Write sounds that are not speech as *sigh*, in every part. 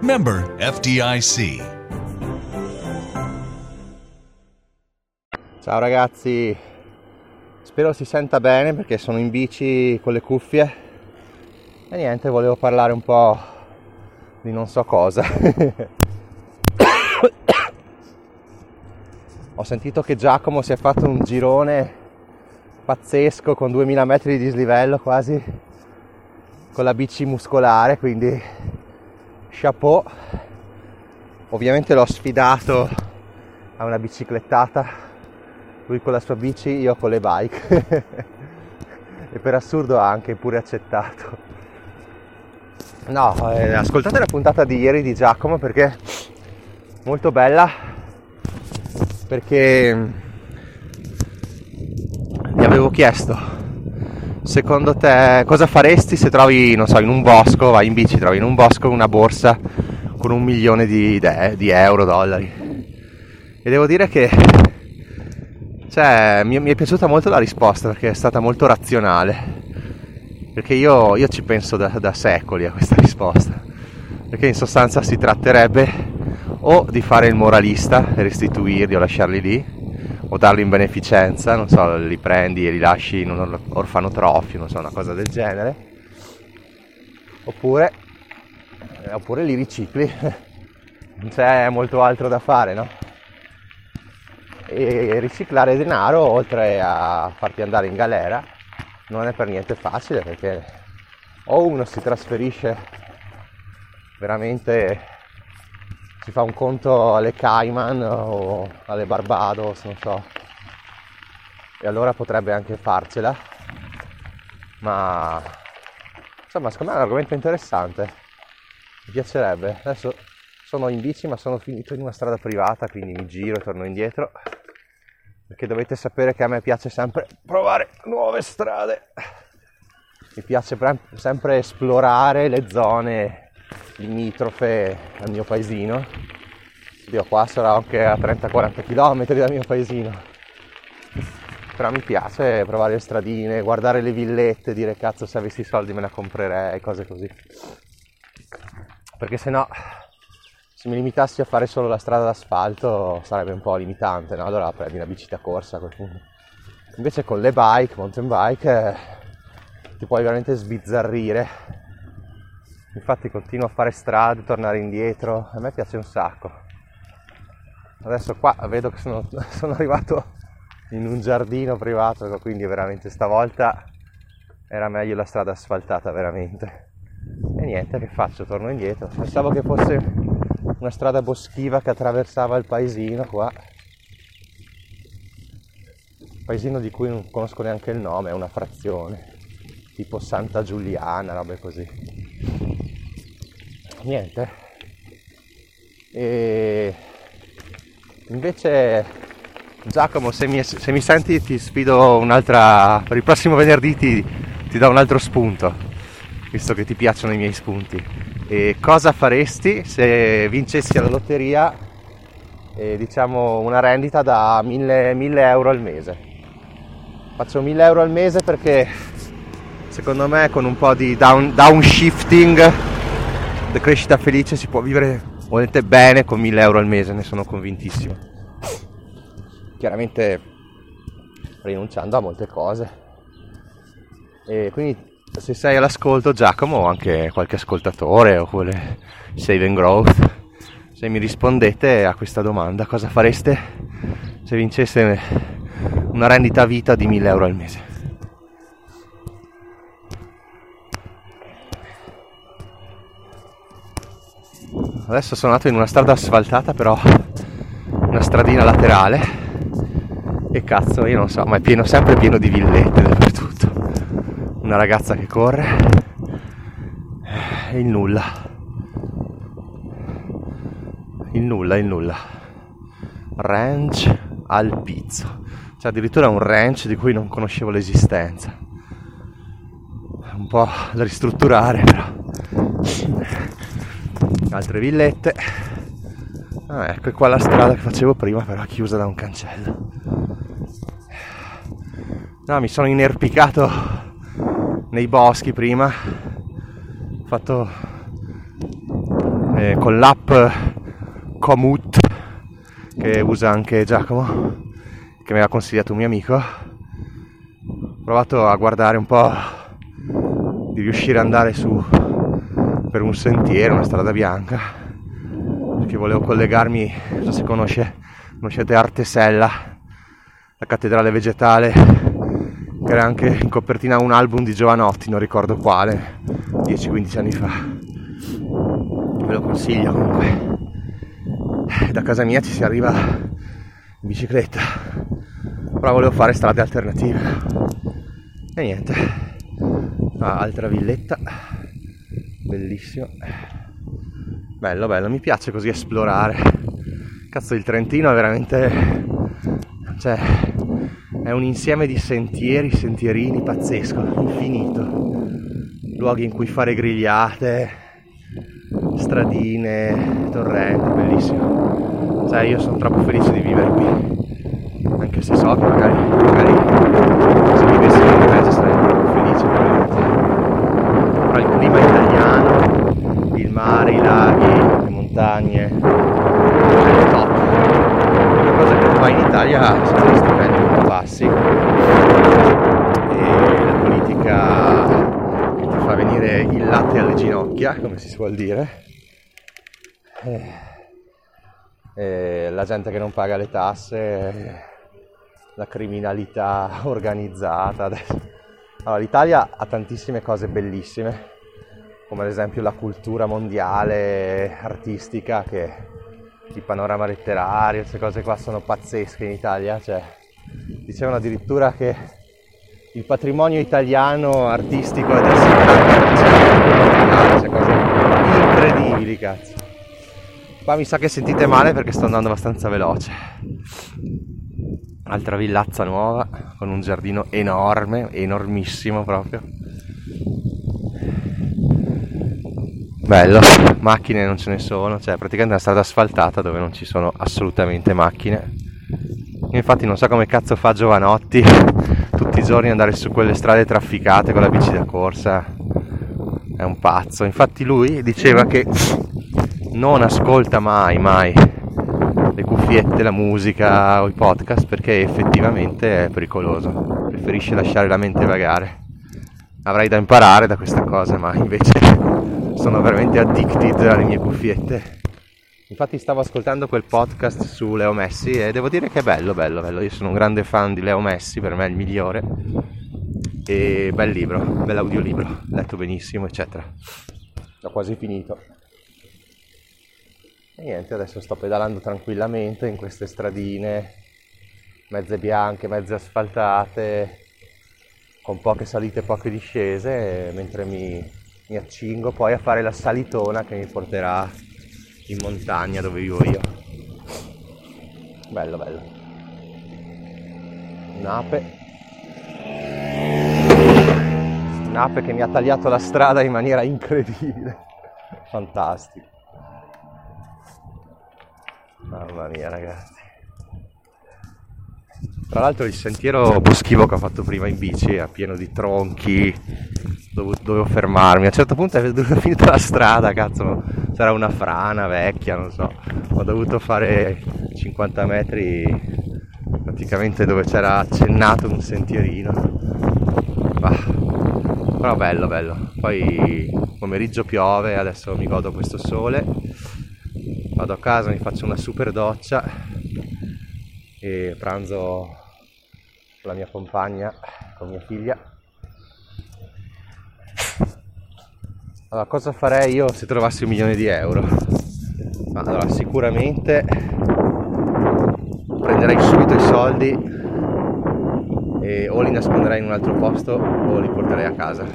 Member FDIC. Ciao ragazzi, spero si senta bene perché sono in bici con le cuffie e niente, volevo parlare un po' di non so cosa. Ho sentito che Giacomo si è fatto un girone pazzesco con 2000 metri di dislivello quasi con la bici muscolare, quindi chapeau. Ovviamente l'ho sfidato a una biciclettata, lui con la sua bici, io con le bike. *laughs* e per assurdo ha anche pure accettato. No, eh, ascoltate la puntata di ieri di Giacomo perché molto bella perché gli avevo chiesto secondo te cosa faresti se trovi, non so, in un bosco, vai in bici, trovi in un bosco una borsa con un milione di, de- di euro, dollari. E devo dire che cioè, mi, mi, è piaciuta molto la risposta perché è stata molto razionale. Perché io, io ci penso da, da secoli a questa risposta. Perché in sostanza si tratterebbe o di fare il moralista e restituirli o lasciarli lì, o darli in beneficenza, non so, li prendi e li lasci in un orfanotrofio, non so, una cosa del genere, oppure, eh, oppure li ricicli, *laughs* non c'è molto altro da fare, no? E riciclare denaro, oltre a farti andare in galera, non è per niente facile perché o uno si trasferisce veramente si fa un conto alle Cayman o alle Barbados, non so. E allora potrebbe anche farcela. Ma insomma, secondo me è un argomento interessante. Mi piacerebbe. Adesso sono in bici, ma sono finito in una strada privata, quindi mi giro e torno indietro. Perché dovete sapere che a me piace sempre provare nuove strade. Mi piace sempre esplorare le zone limitrofe al mio paesino. Io qua sarò anche a 30-40 km dal mio paesino. Però mi piace provare le stradine, guardare le villette, dire cazzo se avessi soldi me la comprerei, cose così. Perché se no, se mi limitassi a fare solo la strada d'asfalto sarebbe un po' limitante, no? Allora prendi una bici da corsa a quel punto. Invece con le bike, mountain bike, eh, ti puoi veramente sbizzarrire infatti continuo a fare strade, tornare indietro, a me piace un sacco. Adesso qua vedo che sono, *laughs* sono arrivato in un giardino privato, quindi veramente stavolta era meglio la strada asfaltata veramente. E niente, che faccio? Torno indietro. Pensavo che fosse una strada boschiva che attraversava il paesino qua. Paesino di cui non conosco neanche il nome, è una frazione, tipo Santa Giuliana, robe così niente. E invece Giacomo, se mi, se mi, senti ti sfido un'altra, per il prossimo venerdì ti, ti do un altro spunto, visto che ti piacciono i miei spunti. E cosa faresti se vincessi alla lotteria, eh, diciamo, una rendita da 1000, 1000 euro al mese? Faccio 1000 euro al mese perché secondo me con un po' di down, downshifting crescita felice si può vivere volete bene con 1000 euro al mese, ne sono convintissimo. Chiaramente rinunciando a molte cose. E quindi se sei all'ascolto Giacomo o anche qualche ascoltatore oppure Save and Growth, se mi rispondete a questa domanda cosa fareste se vinceste una rendita vita di 1000 euro al mese? Adesso sono andato in una strada asfaltata però una stradina laterale e cazzo io non so ma è pieno sempre pieno di villette dappertutto una ragazza che corre e il nulla il nulla, il nulla. Ranch al pizzo. C'è addirittura un ranch di cui non conoscevo l'esistenza. Un po' da ristrutturare però. Altre villette. Ah, ecco qua la strada che facevo prima però chiusa da un cancello. No, mi sono inerpicato nei boschi prima. Ho fatto eh, con l'app Komoot che usa anche Giacomo che mi aveva consigliato un mio amico ho provato a guardare un po' di riuscire ad andare su per un sentiero, una strada bianca perché volevo collegarmi, non so se conosce, conoscete Artesella la cattedrale vegetale che era anche in copertina un album di Giovanotti, non ricordo quale, 10-15 anni fa. Ve lo consiglio comunque. Da casa mia ci si arriva in bicicletta, però volevo fare strade alternative. E niente, ah, altra villetta, bellissimo. Bello, bello, mi piace così esplorare. Cazzo, il Trentino è veramente... cioè è un insieme di sentieri, sentierini pazzesco, infinito. Luoghi in cui fare grigliate, stradine, torrenti, bellissimo. Sai, io sono troppo felice di vivere qui. Anche se so che magari, magari se vivessi in Norvegia sarei troppo felice probabilmente. Però il clima il mare, i laghi, le montagne, è top. L'unica cosa che fa in Italia sono gli stipendi bassi. E la politica che ti fa venire il latte alle ginocchia, come si suol dire, e, e la gente che non paga le tasse, la criminalità *laughs* organizzata. Allora, l'Italia ha tantissime cose bellissime, come ad esempio la cultura mondiale artistica che il panorama letterario, queste cose qua sono pazzesche in Italia, cioè dicevano addirittura che il patrimonio italiano artistico è 70%, cioè cose incredibili cazzo. Qua mi sa che sentite male perché sto andando abbastanza veloce. Altra villazza nuova con un giardino enorme, enormissimo proprio. Bello, macchine non ce ne sono, cioè praticamente una strada asfaltata dove non ci sono assolutamente macchine infatti non so come cazzo fa Giovanotti *laughs* tutti i giorni andare su quelle strade trafficate con la bici da corsa. È un pazzo. Infatti lui diceva che non ascolta mai, mai le cuffiette, la musica o i podcast perché effettivamente è pericoloso. Preferisce lasciare la mente vagare. Avrei da imparare da questa cosa, ma invece sono veramente addicted alle mie cuffiette Infatti stavo ascoltando quel podcast su Leo Messi e devo dire che è bello, bello, bello. Io sono un grande fan di Leo Messi, per me è il migliore. E bel libro, bel audiolibro, letto benissimo, eccetera. Ho quasi finito. E niente, adesso sto pedalando tranquillamente in queste stradine, mezze bianche, mezze asfaltate, con poche salite e poche discese, mentre mi, mi accingo poi a fare la salitona che mi porterà in montagna dove vivo io. Bello, bello. Un'ape. Un'ape che mi ha tagliato la strada in maniera incredibile. Fantastico. Mamma mia ragazzi. Tra l'altro il sentiero boschivo che ho fatto prima in bici è pieno di tronchi, dovevo fermarmi. A un certo punto è *laughs* finita la strada, cazzo, c'era una frana vecchia, non so. Ho dovuto fare 50 metri praticamente dove c'era accennato un sentierino. Bah. Però bello, bello. Poi pomeriggio piove, adesso mi godo questo sole. Vado a casa, mi faccio una super doccia e pranzo con la mia compagna, con mia figlia Allora, cosa farei io se trovassi un milione di euro? Allora, sicuramente prenderei subito i soldi e o li nasconderei in un altro posto o li porterei a casa.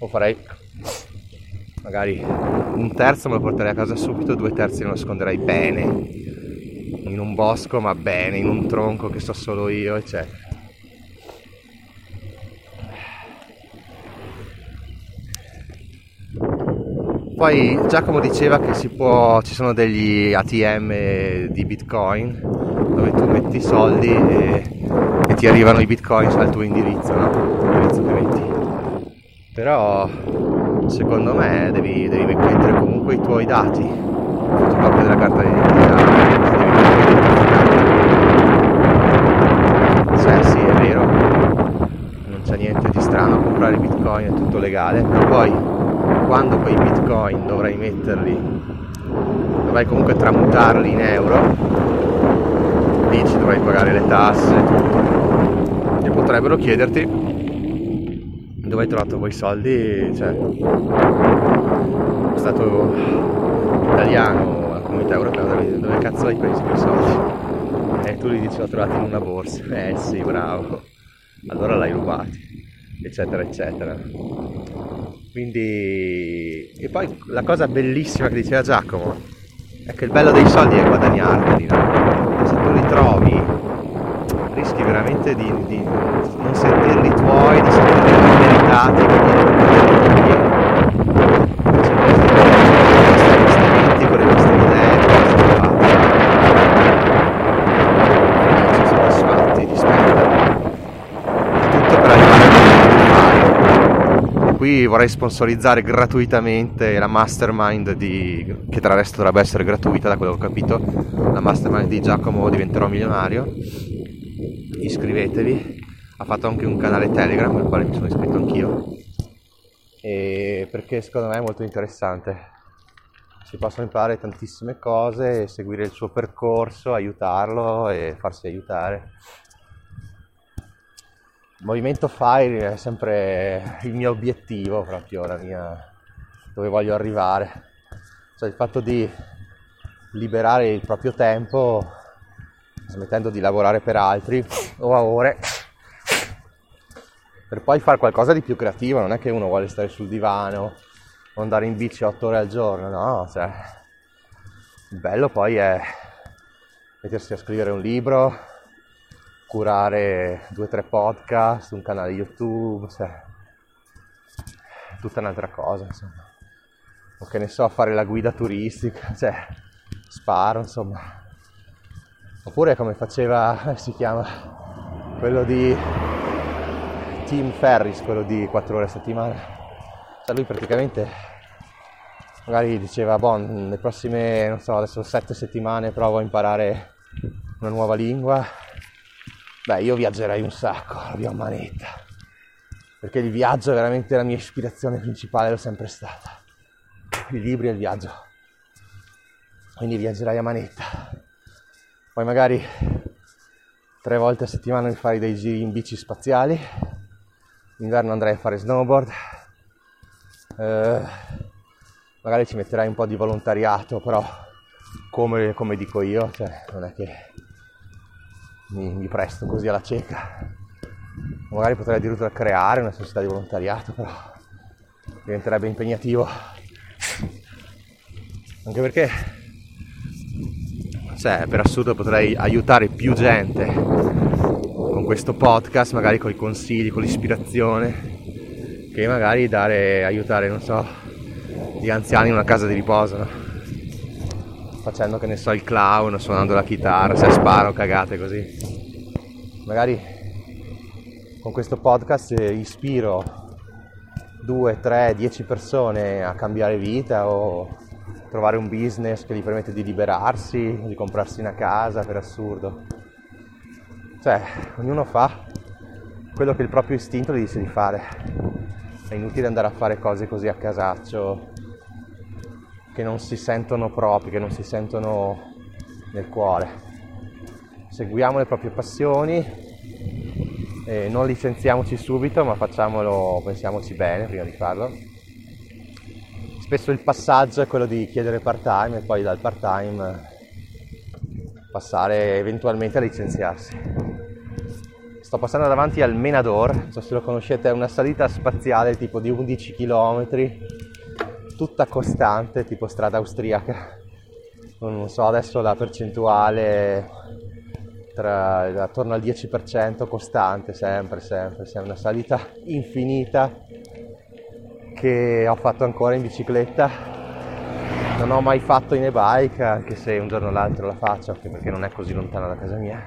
O farei magari un terzo me lo porterei a casa subito, due terzi lo nasconderei bene, in un bosco ma bene, in un tronco che so solo io, eccetera. Poi Giacomo diceva che può, ci sono degli ATM di Bitcoin dove tu metti i soldi e, e ti arrivano i Bitcoin al tuo indirizzo, no? L'indirizzo che metti. Però secondo me devi, devi mettere comunque i tuoi dati, fotocopia della carta d'identità, Cioè sì, è vero, non c'è niente di strano comprare Bitcoin, è tutto legale, però poi quando quei bitcoin dovrai metterli, dovrai comunque tramutarli in euro, lì ci dovrai pagare le tasse, tutto. E potrebbero chiederti dove hai trovato quei soldi, cioè, è stato italiano, la comunità europea, dove cazzo hai preso quei soldi? E tu li dici l'ho trovati in una borsa, eh sì, bravo, allora l'hai rubati, eccetera, eccetera. Quindi, e poi la cosa bellissima che diceva Giacomo è che il bello dei soldi è guadagnarli, no? Se tu li trovi, rischi veramente di, di non sentirli tuoi, di sentirli meritati, quindi di non poterli qui vorrei sponsorizzare gratuitamente la mastermind di, che tra l'altro dovrebbe essere gratuita da quello che ho capito, la mastermind di Giacomo diventerò milionario. Iscrivetevi, ha fatto anche un canale Telegram al quale mi sono iscritto anch'io e perché secondo me è molto interessante. Si possono imparare tantissime cose, seguire il suo percorso, aiutarlo e farsi aiutare movimento Fire è sempre il mio obiettivo proprio, la mia, dove voglio arrivare. Cioè il fatto di liberare il proprio tempo smettendo di lavorare per altri o a ore per poi fare qualcosa di più creativo, non è che uno vuole stare sul divano o andare in bici 8 ore al giorno, no, cioè il bello poi è mettersi a scrivere un libro, curare due o tre podcast, un canale YouTube, cioè, tutta un'altra cosa, insomma. O che ne so, fare la guida turistica, *laughs* cioè, sparo, insomma. Oppure come faceva, *laughs* si chiama, quello di Tim Ferris, quello di 4 ore a settimana. Cioè lui praticamente magari diceva, boh, nelle prossime, non so, adesso 7 settimane provo a imparare una nuova lingua Beh, io viaggerei un sacco, la via manetta. Perché il viaggio è veramente la mia ispirazione principale, l'ho sempre stata. I libri e il viaggio. Quindi viaggerai a manetta. Poi magari tre volte a settimana mi farei dei giri in bici spaziali. D'inverno andrei a fare snowboard. Eh, magari ci metterai un po' di volontariato, però come, come dico io, cioè non è che mi, mi presto così alla cieca. Magari potrei addirittura creare una società di volontariato, però diventerebbe impegnativo. Anche perché, cioè, per assurdo potrei aiutare più gente con questo podcast, magari con i consigli, con l'ispirazione, che magari dare, aiutare, non so, gli anziani in una casa di riposo, no? Facendo che ne so il clown, suonando la chitarra, se sparo cagate così. Magari con questo podcast ispiro 2, 3, 10 persone a cambiare vita o trovare un business che gli permette di liberarsi, di comprarsi una casa per assurdo. Cioè, ognuno fa quello che il proprio istinto gli dice di fare. È inutile andare a fare cose così a casaccio che non si sentono propri, che non si sentono nel cuore. Seguiamo le proprie passioni e non licenziamoci subito, ma facciamolo, pensiamoci bene prima di farlo. Spesso il passaggio è quello di chiedere part-time e poi dal part-time passare eventualmente a licenziarsi. Sto passando davanti al Menador, non so se lo conoscete, è una salita spaziale tipo di 11 km tutta costante, tipo strada austriaca. Non so adesso la percentuale tra, attorno al 10% costante, sempre, sempre, sempre, una salita infinita che ho fatto ancora in bicicletta. Non ho mai fatto in e-bike, anche se un giorno o l'altro la faccio, anche perché non è così lontana da casa mia.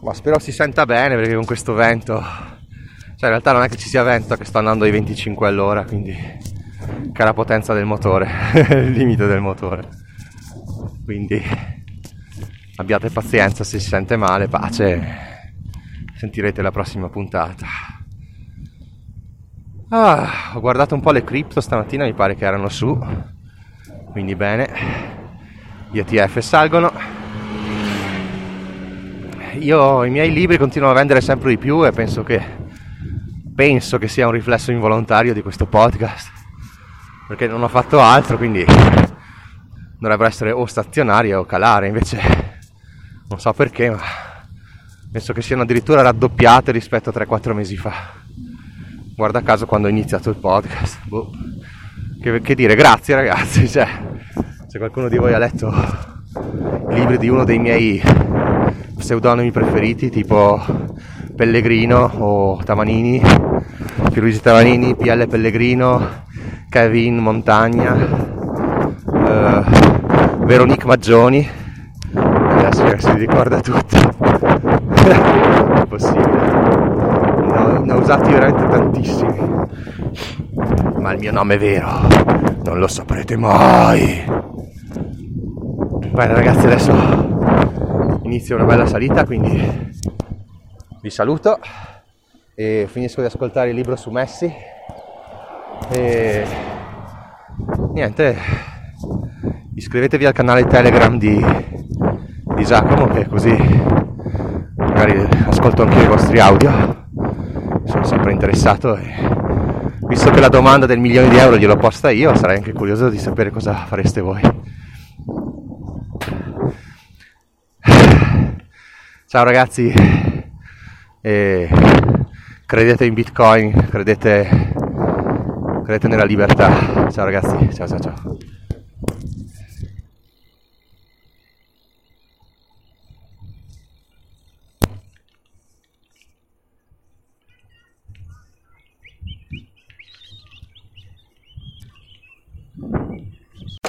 Ma spero si senta bene perché con questo vento, cioè in realtà non è che ci sia vento, che sto andando ai 25 all'ora, quindi che è la potenza del motore, *laughs* il limite del motore. Quindi abbiate pazienza se si sente male, pace, sentirete la prossima puntata. Ah, ho guardato un po' le cripto stamattina, mi pare che erano su, quindi bene, gli ETF salgono io i miei libri continuano a vendere sempre di più e penso che, penso che sia un riflesso involontario di questo podcast, perché non ho fatto altro, quindi dovrebbero essere o stazionari o calare, invece non so perché, ma penso che siano addirittura raddoppiate rispetto a 3-4 mesi fa. Guarda caso quando ho iniziato il podcast. Boh. Che, che, dire, grazie ragazzi, *laughs* cioè, se qualcuno di voi ha letto i libri di uno dei miei pseudonimi preferiti tipo Pellegrino o Tamanini, Pierluigi Tamanini, PL Pellegrino, Kevin Montagna, eh, Veronique Maggioni, adesso si ricorda tutto, *laughs* è possibile, ne ho, usati veramente tantissimi, ma il mio nome vero, non lo saprete mai. Bene ragazzi adesso inizio una bella salita, quindi vi saluto e finisco di ascoltare il libro su Messi. E niente, iscrivetevi al canale Telegram di, di Giacomo che così magari ascolto anche i vostri audio, sono sempre interessato e visto che la domanda del milione di euro gliel'ho posta io sarei anche curioso di sapere cosa fareste voi. Ciao ragazzi, e credete in Bitcoin, credete, credete nella libertà. Ciao ragazzi, ciao ciao ciao.